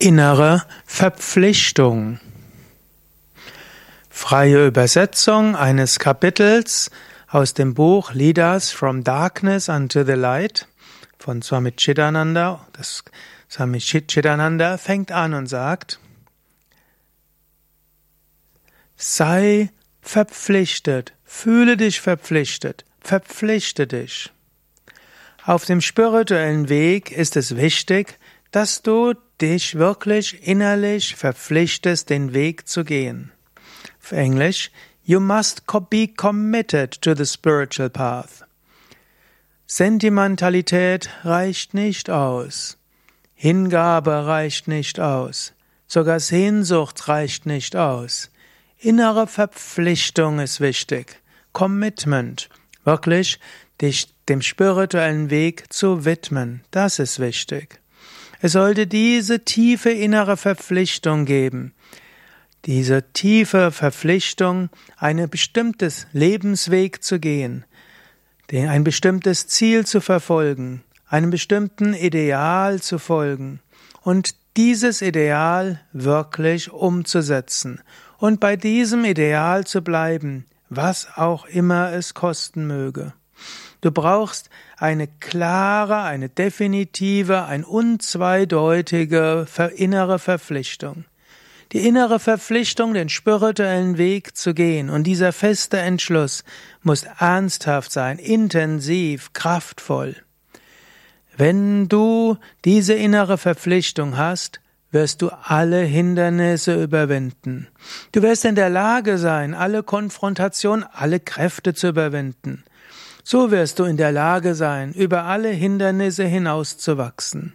Innere Verpflichtung. Freie Übersetzung eines Kapitels aus dem Buch Leaders from Darkness unto the Light von Swami Chidananda. Das Swami Chidananda fängt an und sagt, sei verpflichtet, fühle dich verpflichtet, verpflichte dich. Auf dem spirituellen Weg ist es wichtig, dass du dich wirklich innerlich verpflichtest, den Weg zu gehen. Auf Englisch, you must be committed to the spiritual path. Sentimentalität reicht nicht aus. Hingabe reicht nicht aus. Sogar Sehnsucht reicht nicht aus. Innere Verpflichtung ist wichtig. Commitment. Wirklich dich dem spirituellen Weg zu widmen. Das ist wichtig. Es sollte diese tiefe innere Verpflichtung geben. Diese tiefe Verpflichtung, einen bestimmtes Lebensweg zu gehen, ein bestimmtes Ziel zu verfolgen, einem bestimmten Ideal zu folgen und dieses Ideal wirklich umzusetzen und bei diesem Ideal zu bleiben, was auch immer es kosten möge. Du brauchst eine klare, eine definitive, ein unzweideutige innere Verpflichtung. Die innere Verpflichtung, den spirituellen Weg zu gehen. Und dieser feste Entschluss muss ernsthaft sein, intensiv, kraftvoll. Wenn du diese innere Verpflichtung hast, wirst du alle Hindernisse überwinden. Du wirst in der Lage sein, alle Konfrontation, alle Kräfte zu überwinden. So wirst du in der Lage sein, über alle Hindernisse hinauszuwachsen.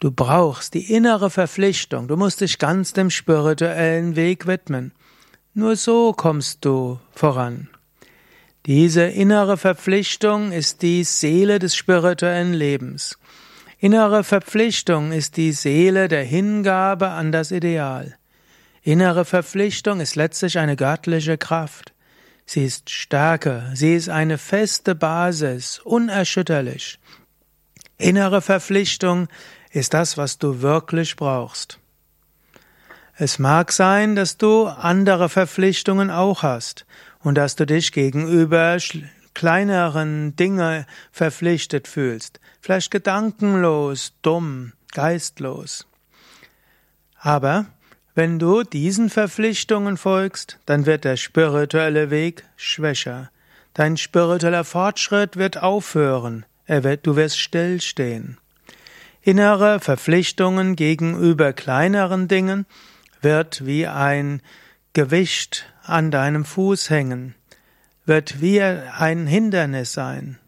Du brauchst die innere Verpflichtung, du musst dich ganz dem spirituellen Weg widmen. Nur so kommst du voran. Diese innere Verpflichtung ist die Seele des spirituellen Lebens. Innere Verpflichtung ist die Seele der Hingabe an das Ideal. Innere Verpflichtung ist letztlich eine göttliche Kraft. Sie ist Stärke, sie ist eine feste Basis, unerschütterlich. Innere Verpflichtung ist das, was du wirklich brauchst. Es mag sein, dass du andere Verpflichtungen auch hast und dass du dich gegenüber kleineren Dinge verpflichtet fühlst, vielleicht gedankenlos, dumm, geistlos. Aber wenn du diesen Verpflichtungen folgst, dann wird der spirituelle Weg schwächer. Dein spiritueller Fortschritt wird aufhören. Wird, du wirst stillstehen. Innere Verpflichtungen gegenüber kleineren Dingen wird wie ein Gewicht an deinem Fuß hängen, wird wie ein Hindernis sein.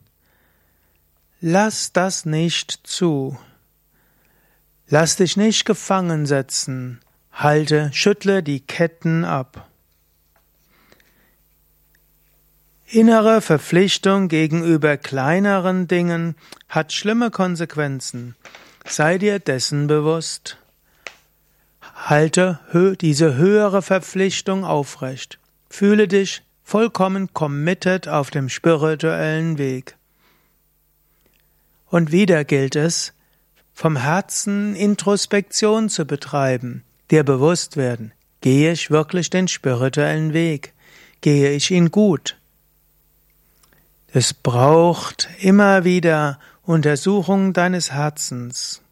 Lass das nicht zu. Lass dich nicht gefangen setzen Halte, schüttle die Ketten ab. Innere Verpflichtung gegenüber kleineren Dingen hat schlimme Konsequenzen. Sei dir dessen bewusst. Halte diese höhere Verpflichtung aufrecht. Fühle dich vollkommen committed auf dem spirituellen Weg. Und wieder gilt es, vom Herzen Introspektion zu betreiben dir bewusst werden, gehe ich wirklich den spirituellen Weg? Gehe ich ihn gut? Es braucht immer wieder Untersuchung deines Herzens.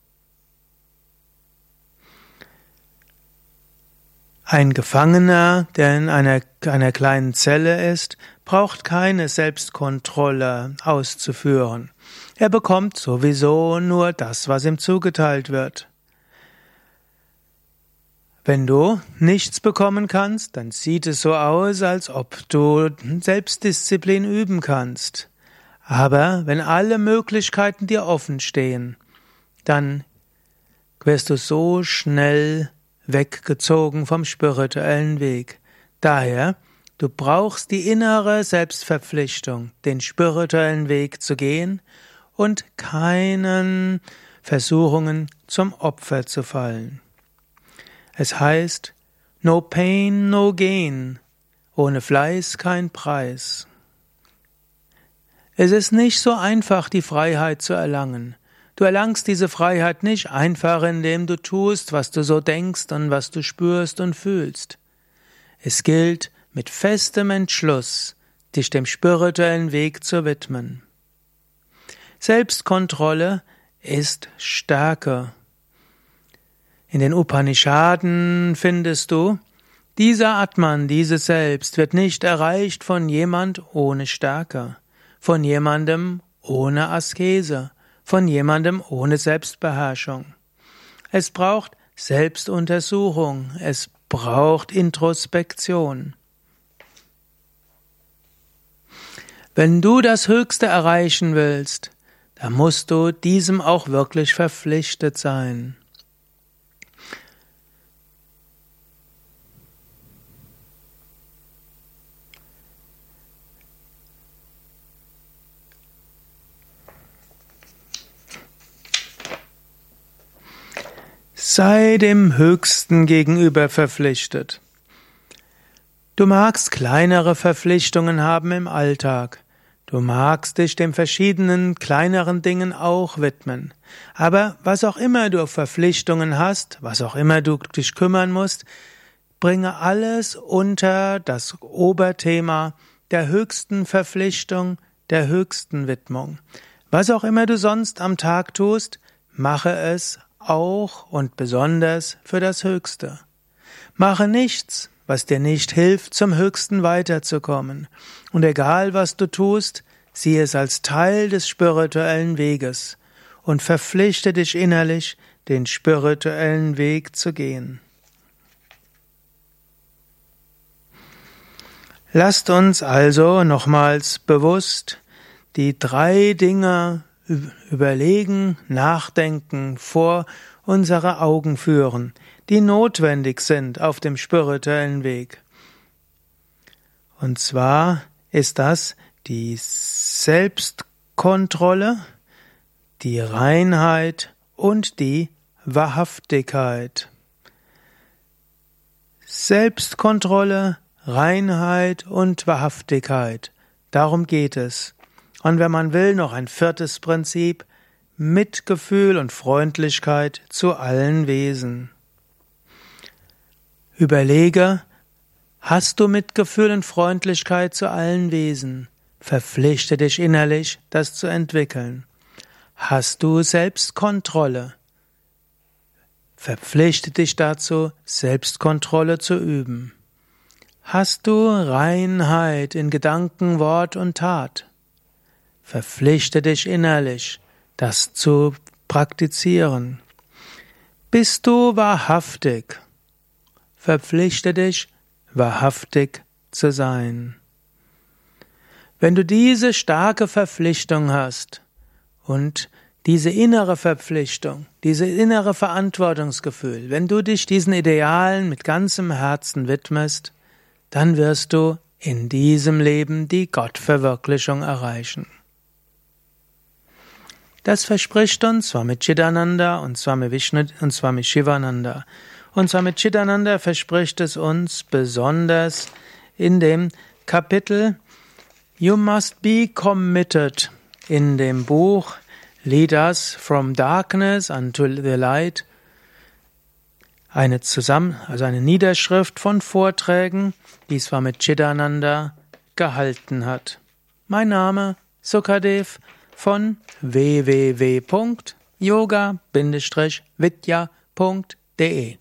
Ein Gefangener, der in einer, einer kleinen Zelle ist, braucht keine Selbstkontrolle auszuführen. Er bekommt sowieso nur das, was ihm zugeteilt wird. Wenn du nichts bekommen kannst, dann sieht es so aus, als ob du Selbstdisziplin üben kannst. Aber wenn alle Möglichkeiten dir offen stehen, dann wirst du so schnell weggezogen vom spirituellen Weg. Daher, du brauchst die innere Selbstverpflichtung, den spirituellen Weg zu gehen und keinen Versuchungen zum Opfer zu fallen. Es heißt, no pain, no gain. Ohne Fleiß kein Preis. Es ist nicht so einfach, die Freiheit zu erlangen. Du erlangst diese Freiheit nicht einfach, indem du tust, was du so denkst und was du spürst und fühlst. Es gilt, mit festem Entschluss, dich dem spirituellen Weg zu widmen. Selbstkontrolle ist Stärke. In den Upanishaden findest du, dieser Atman, dieses Selbst wird nicht erreicht von jemand ohne Stärke, von jemandem ohne Askese, von jemandem ohne Selbstbeherrschung. Es braucht Selbstuntersuchung, es braucht Introspektion. Wenn du das Höchste erreichen willst, dann musst du diesem auch wirklich verpflichtet sein. Sei dem Höchsten gegenüber verpflichtet. Du magst kleinere Verpflichtungen haben im Alltag. Du magst dich den verschiedenen kleineren Dingen auch widmen. Aber was auch immer du Verpflichtungen hast, was auch immer du dich kümmern musst, bringe alles unter das Oberthema der höchsten Verpflichtung, der höchsten Widmung. Was auch immer du sonst am Tag tust, mache es auch und besonders für das Höchste. Mache nichts, was dir nicht hilft, zum Höchsten weiterzukommen. Und egal was du tust, sieh es als Teil des spirituellen Weges und verpflichte dich innerlich, den spirituellen Weg zu gehen. Lasst uns also nochmals bewusst die drei Dinge überlegen, nachdenken, vor unsere Augen führen, die notwendig sind auf dem spirituellen Weg. Und zwar ist das die Selbstkontrolle, die Reinheit und die Wahrhaftigkeit. Selbstkontrolle, Reinheit und Wahrhaftigkeit. Darum geht es. Und wenn man will, noch ein viertes Prinzip, Mitgefühl und Freundlichkeit zu allen Wesen. Überlege, hast du Mitgefühl und Freundlichkeit zu allen Wesen? Verpflichte dich innerlich, das zu entwickeln. Hast du Selbstkontrolle? Verpflichte dich dazu, Selbstkontrolle zu üben. Hast du Reinheit in Gedanken, Wort und Tat? Verpflichte dich innerlich, das zu praktizieren. Bist du wahrhaftig? Verpflichte dich, wahrhaftig zu sein. Wenn du diese starke Verpflichtung hast und diese innere Verpflichtung, diese innere Verantwortungsgefühl, wenn du dich diesen Idealen mit ganzem Herzen widmest, dann wirst du in diesem Leben die Gottverwirklichung erreichen. Das verspricht uns Swami Chidananda und Swami Vishnu und Swami Shivananda. Und Swami Chidananda verspricht es uns besonders in dem Kapitel You must be committed in dem Buch Lead us from darkness unto the light. Eine zusammen, also eine Niederschrift von Vorträgen, die Swami Chidananda gehalten hat. Mein Name Sukadev von www.yoga-vidya.de